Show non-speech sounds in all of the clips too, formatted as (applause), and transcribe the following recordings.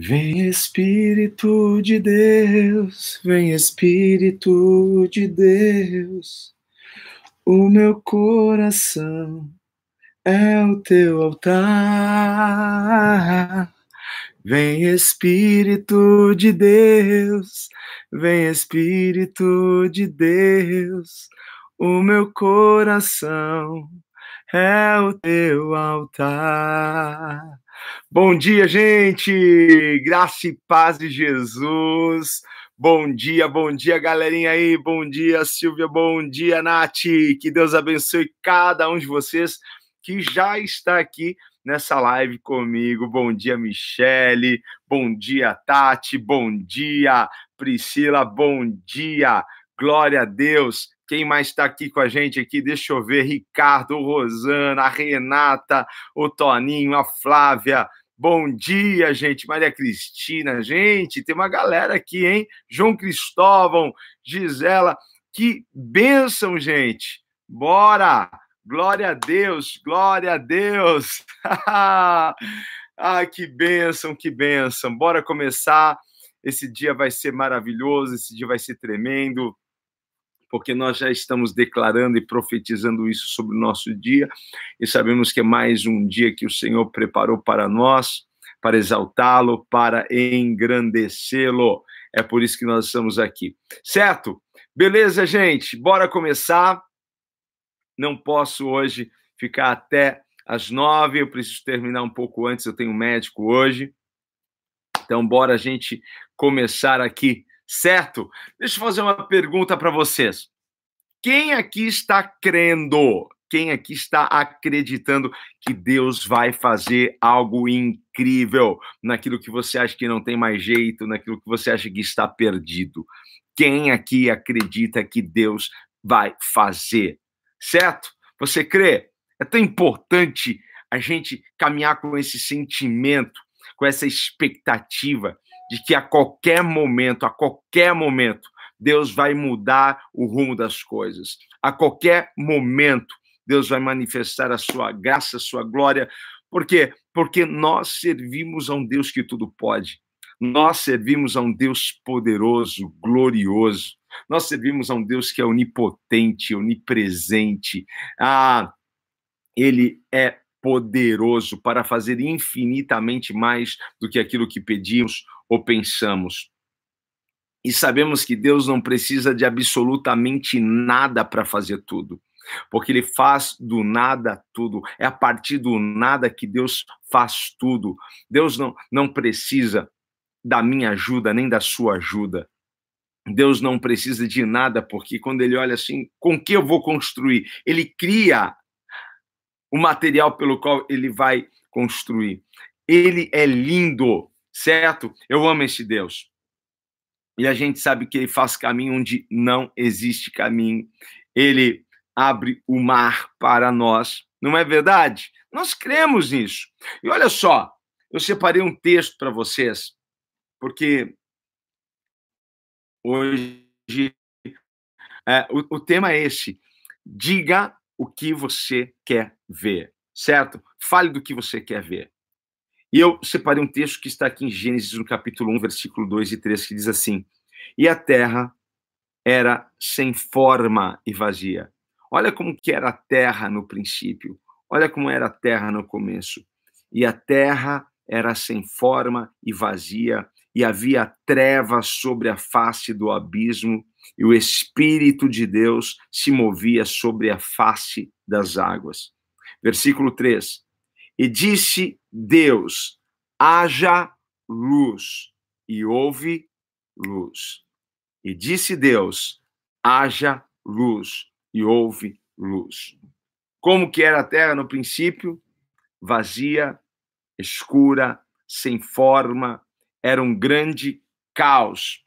Vem Espírito de Deus, vem Espírito de Deus, o meu coração é o teu altar. Vem Espírito de Deus, vem Espírito de Deus, o meu coração é o teu altar. Bom dia, gente! Graça e paz de Jesus. Bom dia, bom dia, galerinha aí. Bom dia, Silvia. Bom dia, Nath. Que Deus abençoe cada um de vocês que já está aqui nessa live comigo. Bom dia, Michele. Bom dia, Tati. Bom dia, Priscila. Bom dia. Glória a Deus. Quem mais está aqui com a gente aqui? Deixa eu ver. Ricardo, Rosana, a Renata, o Toninho, a Flávia. Bom dia, gente. Maria Cristina, gente, tem uma galera aqui, hein? João Cristóvão, Gisela. Que bênção, gente. Bora! Glória a Deus, glória a Deus. (laughs) ah, que bênção, que bênção. Bora começar. Esse dia vai ser maravilhoso, esse dia vai ser tremendo porque nós já estamos declarando e profetizando isso sobre o nosso dia e sabemos que é mais um dia que o Senhor preparou para nós, para exaltá-lo, para engrandecê-lo. É por isso que nós estamos aqui. Certo? Beleza, gente? Bora começar. Não posso hoje ficar até às nove, eu preciso terminar um pouco antes, eu tenho um médico hoje. Então, bora a gente começar aqui certo? Deixa eu fazer uma pergunta para vocês. Quem aqui está crendo? Quem aqui está acreditando que Deus vai fazer algo incrível naquilo que você acha que não tem mais jeito, naquilo que você acha que está perdido? Quem aqui acredita que Deus vai fazer? Certo? Você crê? É tão importante a gente caminhar com esse sentimento, com essa expectativa de que a qualquer momento, a qualquer momento, Deus vai mudar o rumo das coisas. A qualquer momento, Deus vai manifestar a sua graça, a sua glória. Por quê? Porque nós servimos a um Deus que tudo pode. Nós servimos a um Deus poderoso, glorioso. Nós servimos a um Deus que é onipotente, onipresente. Ah, ele é poderoso para fazer infinitamente mais do que aquilo que pedimos ou pensamos. E sabemos que Deus não precisa de absolutamente nada para fazer tudo, porque Ele faz do nada tudo. É a partir do nada que Deus faz tudo. Deus não, não precisa da minha ajuda, nem da sua ajuda. Deus não precisa de nada, porque quando Ele olha assim, com que eu vou construir? Ele cria o material pelo qual Ele vai construir. Ele é lindo, certo? Eu amo esse Deus. E a gente sabe que ele faz caminho onde não existe caminho. Ele abre o mar para nós. Não é verdade? Nós cremos nisso. E olha só, eu separei um texto para vocês, porque hoje é, o, o tema é esse. Diga o que você quer ver, certo? Fale do que você quer ver. E eu separei um texto que está aqui em Gênesis, no capítulo 1, versículo 2 e 3, que diz assim: E a terra era sem forma e vazia. Olha como que era a terra no princípio. Olha como era a terra no começo. E a terra era sem forma e vazia, e havia trevas sobre a face do abismo, e o Espírito de Deus se movia sobre a face das águas. Versículo 3. E disse Deus: haja luz, e houve luz. E disse Deus: haja luz, e houve luz. Como que era a terra no princípio? Vazia, escura, sem forma, era um grande caos.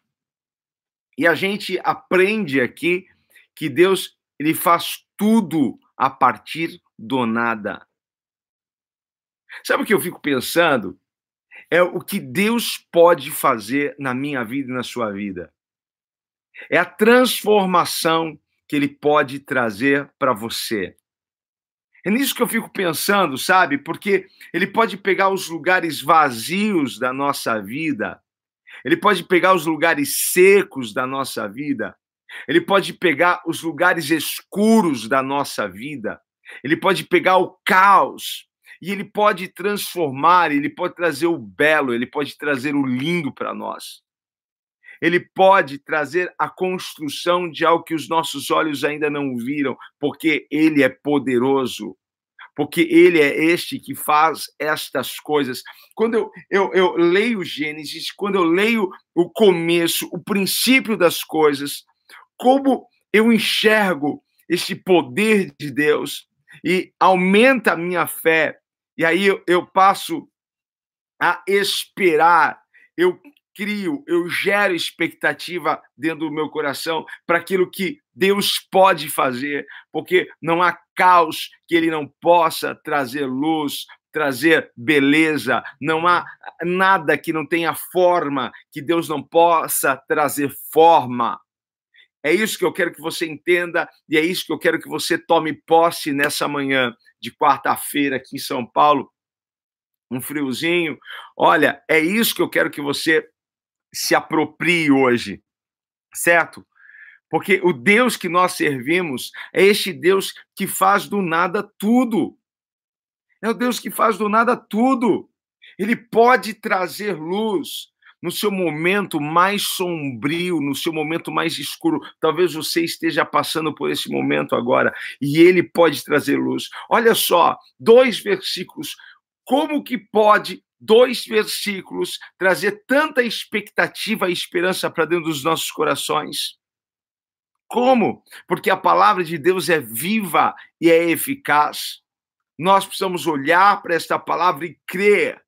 E a gente aprende aqui que Deus ele faz tudo a partir do nada. Sabe o que eu fico pensando? É o que Deus pode fazer na minha vida e na sua vida. É a transformação que Ele pode trazer para você. É nisso que eu fico pensando, sabe? Porque ele pode pegar os lugares vazios da nossa vida, ele pode pegar os lugares secos da nossa vida, ele pode pegar os lugares escuros da nossa vida, ele pode pegar o caos e ele pode transformar, ele pode trazer o belo, ele pode trazer o lindo para nós. Ele pode trazer a construção de algo que os nossos olhos ainda não viram, porque ele é poderoso. Porque ele é este que faz estas coisas. Quando eu, eu, eu leio Gênesis, quando eu leio o começo, o princípio das coisas, como eu enxergo este poder de Deus e aumenta a minha fé, e aí eu, eu passo a esperar, eu crio, eu gero expectativa dentro do meu coração para aquilo que Deus pode fazer, porque não há caos que ele não possa trazer luz, trazer beleza, não há nada que não tenha forma que Deus não possa trazer forma. É isso que eu quero que você entenda e é isso que eu quero que você tome posse nessa manhã de quarta-feira aqui em São Paulo. Um friozinho. Olha, é isso que eu quero que você se aproprie hoje, certo? Porque o Deus que nós servimos é este Deus que faz do nada tudo. É o Deus que faz do nada tudo. Ele pode trazer luz, no seu momento mais sombrio, no seu momento mais escuro. Talvez você esteja passando por esse momento agora e ele pode trazer luz. Olha só, dois versículos. Como que pode dois versículos trazer tanta expectativa e esperança para dentro dos nossos corações? Como? Porque a palavra de Deus é viva e é eficaz. Nós precisamos olhar para esta palavra e crer,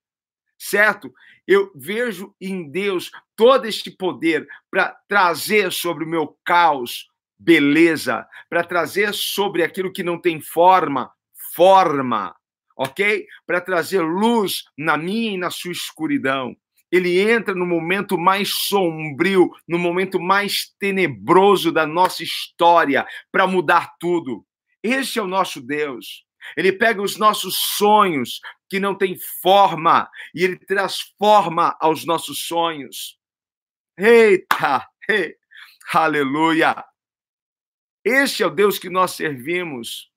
certo? eu vejo em Deus todo este poder para trazer sobre o meu caos beleza, para trazer sobre aquilo que não tem forma, forma, ok? Para trazer luz na minha e na sua escuridão. Ele entra no momento mais sombrio, no momento mais tenebroso da nossa história, para mudar tudo. Esse é o nosso Deus. Ele pega os nossos sonhos, que não têm forma, e ele transforma aos nossos sonhos. Eita! Hey, aleluia! Este é o Deus que nós servimos.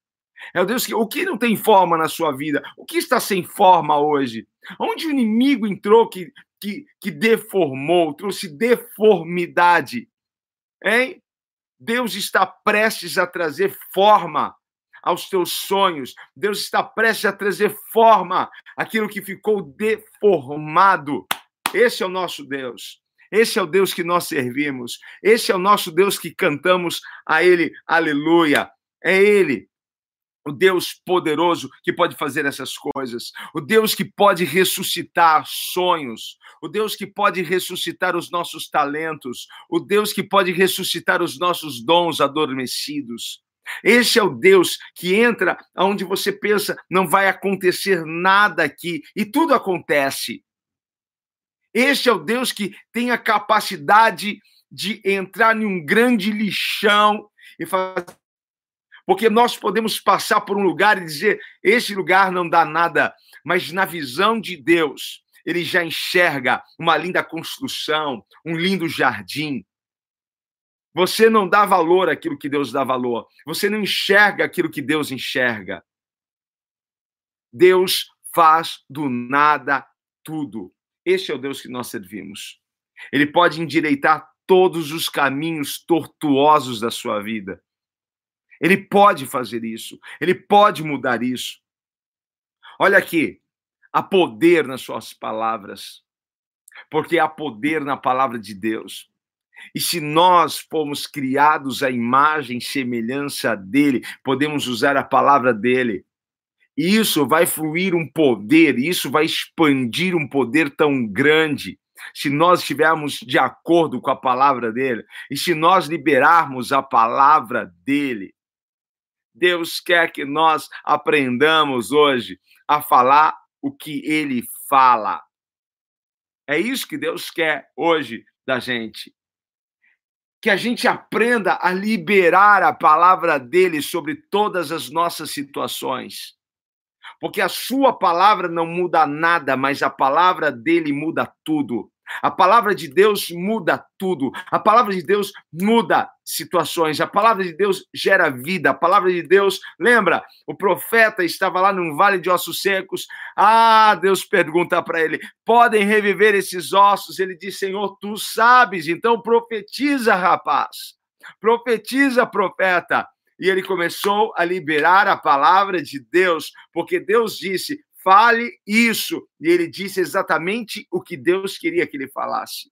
É o Deus que. O que não tem forma na sua vida? O que está sem forma hoje? Onde o inimigo entrou que, que, que deformou, trouxe deformidade? Hein? Deus está prestes a trazer forma aos teus sonhos. Deus está prestes a trazer forma aquilo que ficou deformado. Esse é o nosso Deus. Esse é o Deus que nós servimos. Esse é o nosso Deus que cantamos a Ele, aleluia. É Ele, o Deus poderoso que pode fazer essas coisas, o Deus que pode ressuscitar sonhos, o Deus que pode ressuscitar os nossos talentos, o Deus que pode ressuscitar os nossos dons adormecidos. Esse é o Deus que entra onde você pensa não vai acontecer nada aqui e tudo acontece. Esse é o Deus que tem a capacidade de entrar em um grande lixão e fazer. Porque nós podemos passar por um lugar e dizer: esse lugar não dá nada, mas na visão de Deus, ele já enxerga uma linda construção, um lindo jardim, você não dá valor àquilo que Deus dá valor. Você não enxerga aquilo que Deus enxerga. Deus faz do nada tudo. Este é o Deus que nós servimos. Ele pode endireitar todos os caminhos tortuosos da sua vida. Ele pode fazer isso. Ele pode mudar isso. Olha aqui, há poder nas suas palavras, porque há poder na palavra de Deus. E se nós fomos criados à imagem e semelhança dele, podemos usar a palavra dele. E isso vai fluir um poder, isso vai expandir um poder tão grande. Se nós estivermos de acordo com a palavra dele, e se nós liberarmos a palavra dele, Deus quer que nós aprendamos hoje a falar o que ele fala. É isso que Deus quer hoje da gente que a gente aprenda a liberar a palavra dele sobre todas as nossas situações. Porque a sua palavra não muda nada, mas a palavra dele muda tudo. A palavra de Deus muda tudo. A palavra de Deus muda situações. A palavra de Deus gera vida. A palavra de Deus, lembra? O profeta estava lá num vale de ossos secos. Ah, Deus pergunta para ele: podem reviver esses ossos? Ele diz: Senhor, tu sabes. Então profetiza, rapaz. Profetiza, profeta. E ele começou a liberar a palavra de Deus, porque Deus disse: fale isso. E ele disse exatamente o que Deus queria que ele falasse.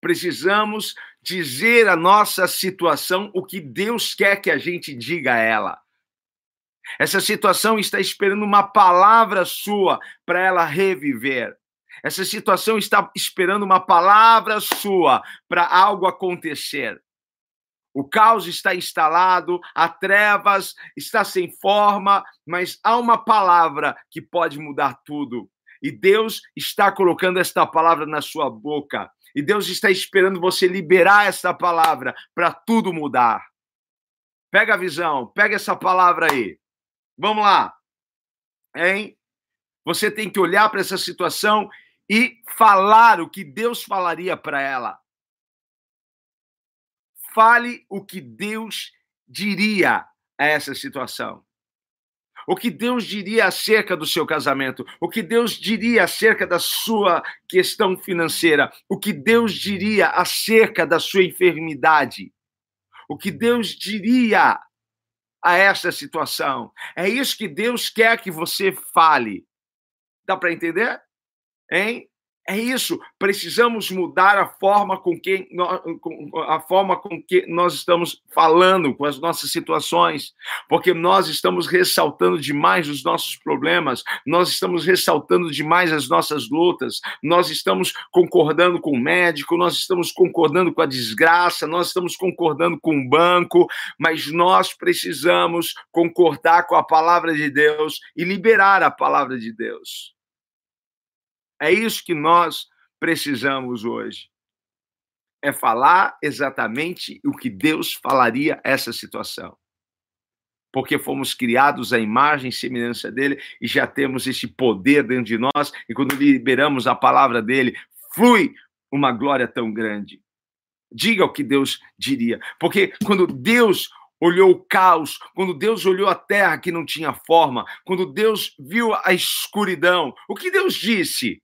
Precisamos dizer a nossa situação o que Deus quer que a gente diga a ela. Essa situação está esperando uma palavra sua para ela reviver. Essa situação está esperando uma palavra sua para algo acontecer. O caos está instalado, a trevas está sem forma, mas há uma palavra que pode mudar tudo. E Deus está colocando esta palavra na sua boca. E Deus está esperando você liberar essa palavra para tudo mudar. Pega a visão, pega essa palavra aí. Vamos lá. Hein? Você tem que olhar para essa situação e falar o que Deus falaria para ela. Fale o que Deus diria a essa situação. O que Deus diria acerca do seu casamento, o que Deus diria acerca da sua questão financeira, o que Deus diria acerca da sua enfermidade, o que Deus diria a essa situação. É isso que Deus quer que você fale. Dá para entender? Hein? É isso, precisamos mudar a forma com que nós, a forma com que nós estamos falando com as nossas situações, porque nós estamos ressaltando demais os nossos problemas, nós estamos ressaltando demais as nossas lutas, nós estamos concordando com o médico, nós estamos concordando com a desgraça, nós estamos concordando com o banco, mas nós precisamos concordar com a palavra de Deus e liberar a palavra de Deus. É isso que nós precisamos hoje. É falar exatamente o que Deus falaria essa situação. Porque fomos criados à imagem e semelhança dele e já temos esse poder dentro de nós, e quando liberamos a palavra dele, flui uma glória tão grande. Diga o que Deus diria. Porque quando Deus olhou o caos, quando Deus olhou a terra que não tinha forma, quando Deus viu a escuridão, o que Deus disse?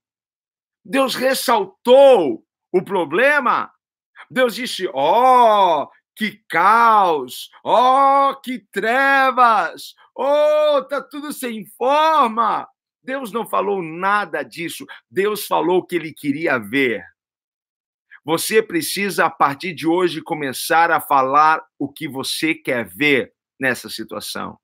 Deus ressaltou o problema. Deus disse: ó, oh, que caos, ó, oh, que trevas, oh, tá tudo sem forma. Deus não falou nada disso. Deus falou o que ele queria ver. Você precisa, a partir de hoje, começar a falar o que você quer ver nessa situação.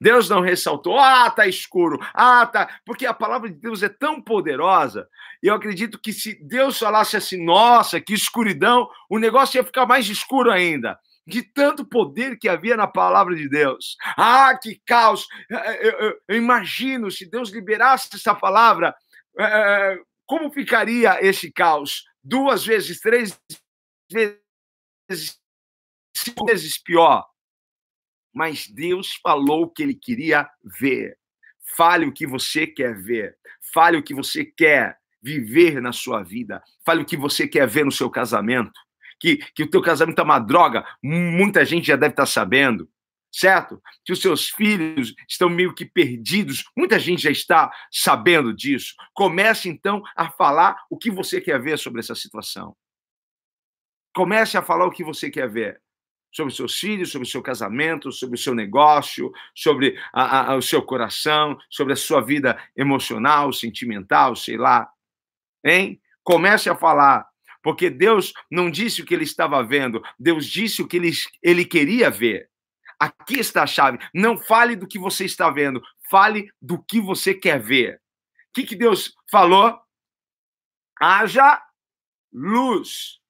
Deus não ressaltou, ah, tá escuro, ah, tá. Porque a palavra de Deus é tão poderosa, eu acredito que se Deus falasse assim, nossa, que escuridão, o negócio ia ficar mais escuro ainda. De tanto poder que havia na palavra de Deus. Ah, que caos! Eu, eu, eu imagino se Deus liberasse essa palavra, é, como ficaria esse caos? Duas vezes, três vezes, cinco vezes pior mas Deus falou o que ele queria ver. Fale o que você quer ver. Fale o que você quer viver na sua vida. Fale o que você quer ver no seu casamento. Que, que o teu casamento é uma droga, muita gente já deve estar sabendo, certo? Que os seus filhos estão meio que perdidos, muita gente já está sabendo disso. Comece então a falar o que você quer ver sobre essa situação. Comece a falar o que você quer ver sobre seus filhos, sobre o seu casamento, sobre o seu negócio, sobre a, a, o seu coração, sobre a sua vida emocional, sentimental, sei lá. Hein? Comece a falar, porque Deus não disse o que ele estava vendo, Deus disse o que ele, ele queria ver. Aqui está a chave. Não fale do que você está vendo, fale do que você quer ver. O que, que Deus falou? Haja luz.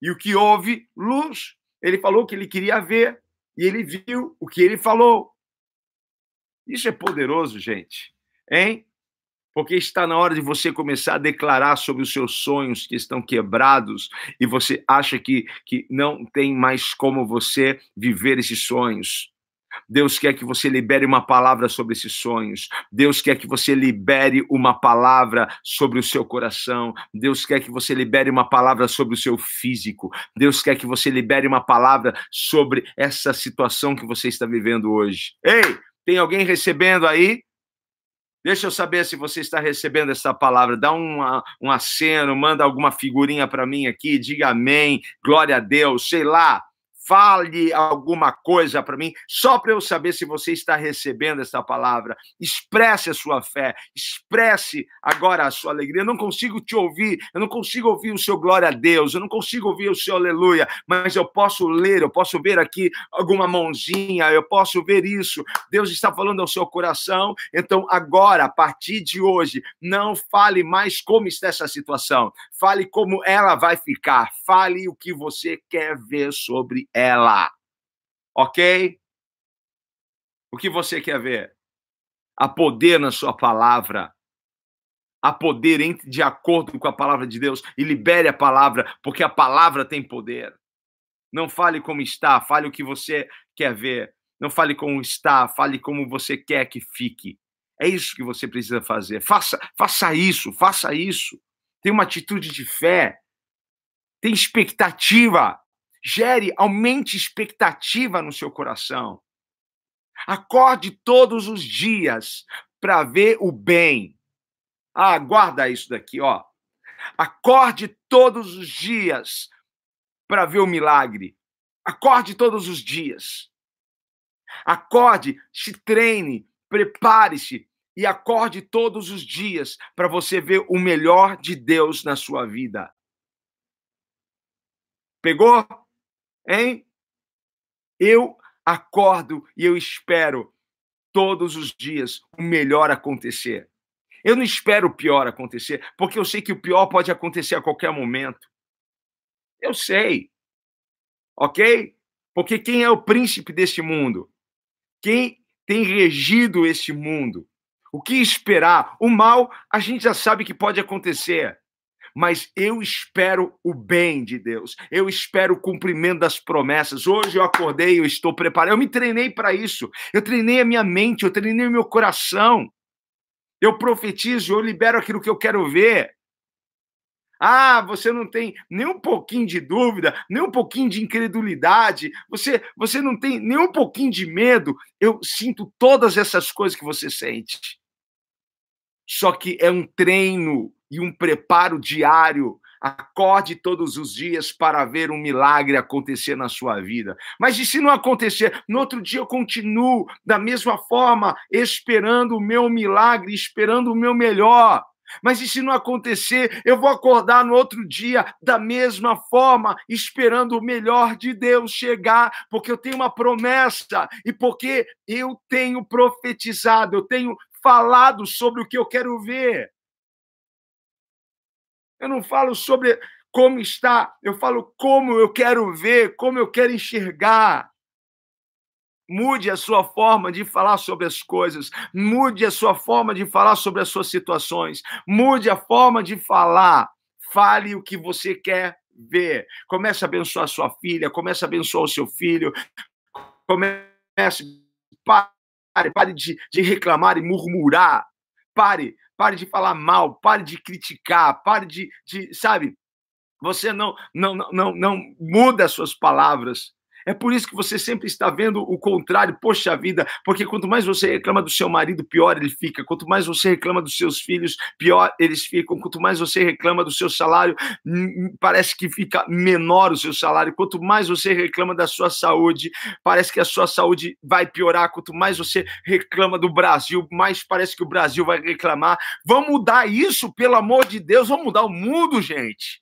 E o que houve? Luz. Ele falou que ele queria ver e ele viu o que ele falou. Isso é poderoso, gente. Hein? Porque está na hora de você começar a declarar sobre os seus sonhos que estão quebrados e você acha que, que não tem mais como você viver esses sonhos. Deus quer que você libere uma palavra sobre esses sonhos. Deus quer que você libere uma palavra sobre o seu coração. Deus quer que você libere uma palavra sobre o seu físico. Deus quer que você libere uma palavra sobre essa situação que você está vivendo hoje. Ei, tem alguém recebendo aí? Deixa eu saber se você está recebendo essa palavra. Dá um aceno, manda alguma figurinha para mim aqui, diga amém, glória a Deus, sei lá fale alguma coisa para mim, só para eu saber se você está recebendo essa palavra. Expresse a sua fé, expresse agora a sua alegria. Eu não consigo te ouvir, eu não consigo ouvir o seu glória a Deus, eu não consigo ouvir o seu aleluia, mas eu posso ler, eu posso ver aqui alguma mãozinha, eu posso ver isso. Deus está falando ao seu coração, então agora, a partir de hoje, não fale mais como está essa situação, fale como ela vai ficar, fale o que você quer ver sobre ela ela. Ok? O que você quer ver? Há poder na sua palavra. Há poder entre, de acordo com a palavra de Deus. E libere a palavra, porque a palavra tem poder. Não fale como está, fale o que você quer ver. Não fale como está, fale como você quer que fique. É isso que você precisa fazer. Faça, faça isso, faça isso. Tenha uma atitude de fé. Tem expectativa. Gere, aumente expectativa no seu coração. Acorde todos os dias para ver o bem. Ah, guarda isso daqui, ó. Acorde todos os dias para ver o milagre. Acorde todos os dias. Acorde, se treine, prepare-se e acorde todos os dias para você ver o melhor de Deus na sua vida. Pegou? Hein? Eu acordo e eu espero todos os dias o melhor acontecer. Eu não espero o pior acontecer, porque eu sei que o pior pode acontecer a qualquer momento. Eu sei. Ok? Porque quem é o príncipe deste mundo? Quem tem regido este mundo? O que esperar? O mal, a gente já sabe que pode acontecer mas eu espero o bem de Deus, eu espero o cumprimento das promessas. Hoje eu acordei, eu estou preparado, eu me treinei para isso, eu treinei a minha mente, eu treinei o meu coração. Eu profetizo, eu libero aquilo que eu quero ver. Ah, você não tem nem um pouquinho de dúvida, nem um pouquinho de incredulidade, você, você não tem nem um pouquinho de medo. Eu sinto todas essas coisas que você sente. Só que é um treino e um preparo diário. Acorde todos os dias para ver um milagre acontecer na sua vida. Mas e se não acontecer? No outro dia eu continuo da mesma forma, esperando o meu milagre, esperando o meu melhor. Mas e se não acontecer, eu vou acordar no outro dia da mesma forma, esperando o melhor de Deus chegar, porque eu tenho uma promessa e porque eu tenho profetizado, eu tenho falado sobre o que eu quero ver. Eu não falo sobre como está, eu falo como eu quero ver, como eu quero enxergar. Mude a sua forma de falar sobre as coisas, mude a sua forma de falar sobre as suas situações, mude a forma de falar. Fale o que você quer ver. Comece a abençoar sua filha, comece a abençoar o seu filho, comece, pare, pare de, de reclamar e murmurar, pare, pare de falar mal, pare de criticar, pare de, de sabe? Você não, não, não, não muda as suas palavras. É por isso que você sempre está vendo o contrário, poxa vida, porque quanto mais você reclama do seu marido, pior ele fica. Quanto mais você reclama dos seus filhos, pior eles ficam. Quanto mais você reclama do seu salário, parece que fica menor o seu salário. Quanto mais você reclama da sua saúde, parece que a sua saúde vai piorar. Quanto mais você reclama do Brasil, mais parece que o Brasil vai reclamar. Vamos mudar isso, pelo amor de Deus, vamos mudar o mundo, gente.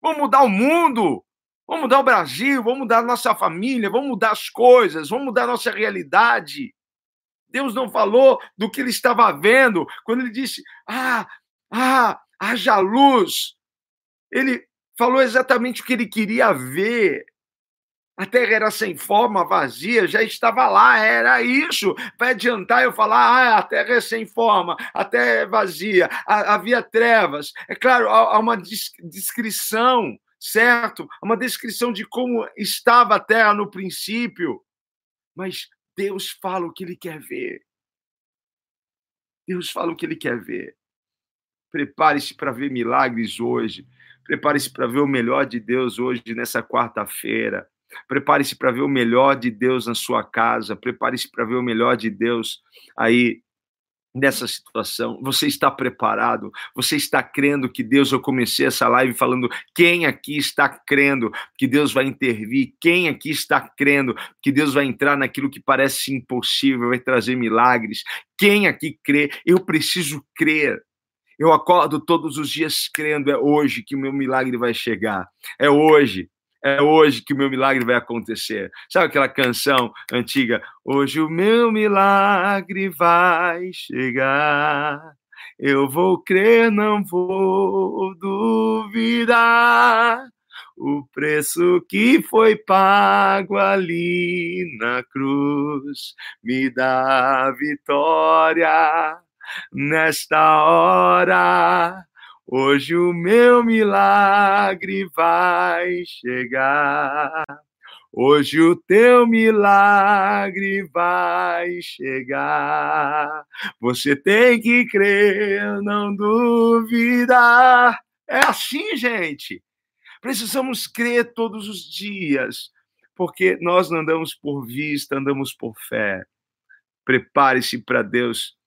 Vamos mudar o mundo. Vamos mudar o Brasil, vamos mudar a nossa família, vamos mudar as coisas, vamos mudar a nossa realidade. Deus não falou do que ele estava vendo quando ele disse: Ah, ah, haja luz. Ele falou exatamente o que ele queria ver. A terra era sem forma, vazia, já estava lá, era isso. Vai adiantar eu falar, ah, a terra é sem forma, a terra é vazia, havia trevas. É claro, há uma descrição, certo? Uma descrição de como estava a terra no princípio. Mas Deus fala o que ele quer ver. Deus fala o que ele quer ver. Prepare-se para ver milagres hoje. Prepare-se para ver o melhor de Deus hoje, nessa quarta-feira. Prepare-se para ver o melhor de Deus na sua casa. Prepare-se para ver o melhor de Deus aí nessa situação? Você está preparado? Você está crendo que Deus, eu comecei essa live falando, quem aqui está crendo que Deus vai intervir? Quem aqui está crendo que Deus vai entrar naquilo que parece impossível, vai trazer milagres? Quem aqui crê? Eu preciso crer. Eu acordo todos os dias crendo, é hoje que o meu milagre vai chegar. É hoje. É hoje que o meu milagre vai acontecer. Sabe aquela canção antiga? Hoje o meu milagre vai chegar. Eu vou crer, não vou duvidar. O preço que foi pago ali na cruz me dá vitória nesta hora. Hoje o meu milagre vai chegar. Hoje o teu milagre vai chegar. Você tem que crer, não duvidar. É assim, gente. Precisamos crer todos os dias, porque nós não andamos por vista, andamos por fé. Prepare-se para Deus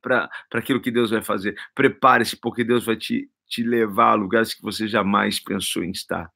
para aquilo que Deus vai fazer. Prepare-se, porque Deus vai te, te levar a lugares que você jamais pensou em estar.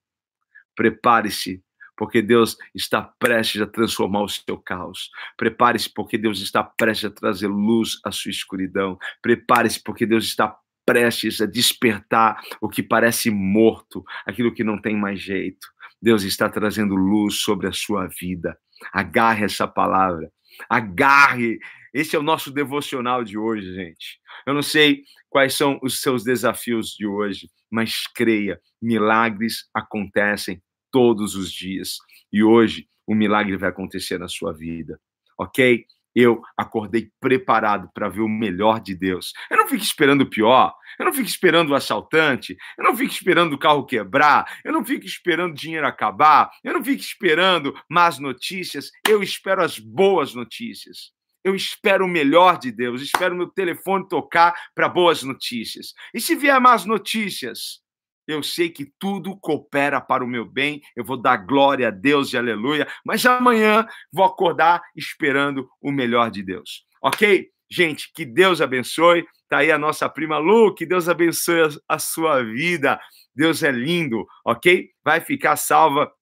Prepare-se, porque Deus está prestes a transformar o seu caos. Prepare-se, porque Deus está prestes a trazer luz à sua escuridão. Prepare-se, porque Deus está prestes a despertar o que parece morto, aquilo que não tem mais jeito. Deus está trazendo luz sobre a sua vida. Agarre essa palavra. Agarre esse é o nosso devocional de hoje, gente. Eu não sei quais são os seus desafios de hoje, mas creia, milagres acontecem todos os dias. E hoje o milagre vai acontecer na sua vida, ok? Eu acordei preparado para ver o melhor de Deus. Eu não fico esperando o pior, eu não fico esperando o assaltante, eu não fico esperando o carro quebrar, eu não fico esperando o dinheiro acabar, eu não fico esperando más notícias, eu espero as boas notícias eu espero o melhor de Deus, espero meu telefone tocar para boas notícias. E se vier más notícias, eu sei que tudo coopera para o meu bem, eu vou dar glória a Deus e aleluia, mas amanhã vou acordar esperando o melhor de Deus. Ok? Gente, que Deus abençoe. Tá aí a nossa prima Lu, que Deus abençoe a sua vida. Deus é lindo, ok? Vai ficar salva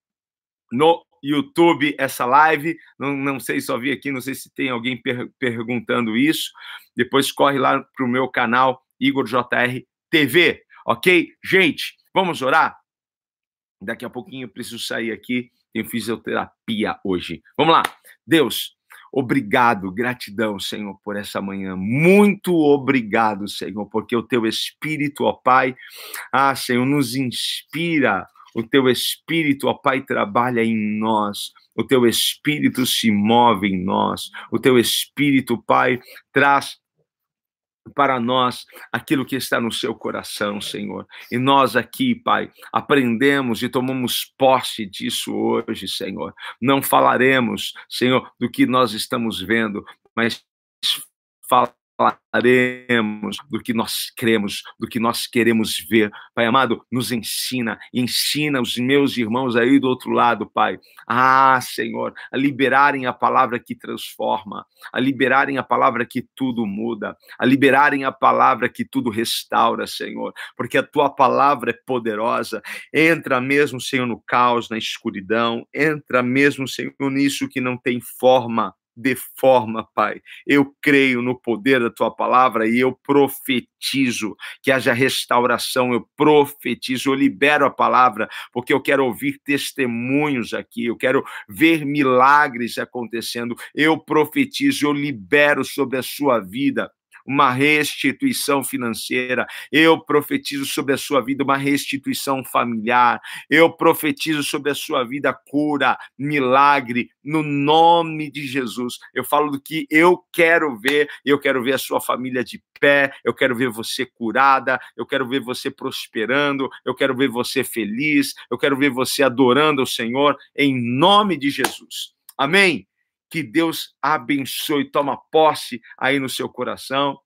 no YouTube essa live. Não, não sei, só vi aqui, não sei se tem alguém per perguntando isso. Depois corre lá para o meu canal Igor JR TV, ok? Gente, vamos orar? Daqui a pouquinho eu preciso sair aqui. Tenho fisioterapia hoje. Vamos lá. Deus, Obrigado, gratidão, Senhor, por essa manhã. Muito obrigado, Senhor, porque o teu Espírito, ó Pai, ah, Senhor, nos inspira o teu espírito, ó Pai, trabalha em nós. O teu espírito se move em nós. O teu espírito, Pai, traz para nós aquilo que está no seu coração, Senhor. E nós aqui, Pai, aprendemos e tomamos posse disso hoje, Senhor. Não falaremos, Senhor, do que nós estamos vendo, mas falaremos do que nós cremos, do que nós queremos ver. Pai amado, nos ensina, ensina os meus irmãos aí do outro lado, Pai. Ah, Senhor, a liberarem a palavra que transforma, a liberarem a palavra que tudo muda, a liberarem a palavra que tudo restaura, Senhor, porque a tua palavra é poderosa. Entra mesmo, Senhor, no caos, na escuridão, entra mesmo, Senhor, nisso que não tem forma de forma, Pai. Eu creio no poder da tua palavra e eu profetizo que haja restauração, eu profetizo, eu libero a palavra, porque eu quero ouvir testemunhos aqui, eu quero ver milagres acontecendo. Eu profetizo, eu libero sobre a sua vida uma restituição financeira. Eu profetizo sobre a sua vida uma restituição familiar. Eu profetizo sobre a sua vida cura, milagre, no nome de Jesus. Eu falo do que eu quero ver, eu quero ver a sua família de pé, eu quero ver você curada, eu quero ver você prosperando, eu quero ver você feliz, eu quero ver você adorando o Senhor, em nome de Jesus. Amém? Que Deus abençoe, toma posse aí no seu coração.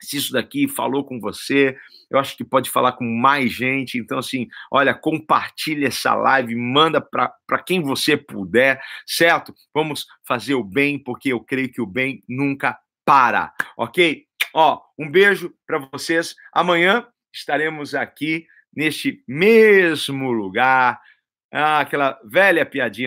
Se isso daqui falou com você, eu acho que pode falar com mais gente. Então, assim, olha, compartilha essa live, manda para quem você puder, certo? Vamos fazer o bem, porque eu creio que o bem nunca para, ok? Ó, um beijo para vocês. Amanhã estaremos aqui neste mesmo lugar. Ah, aquela velha piadinha.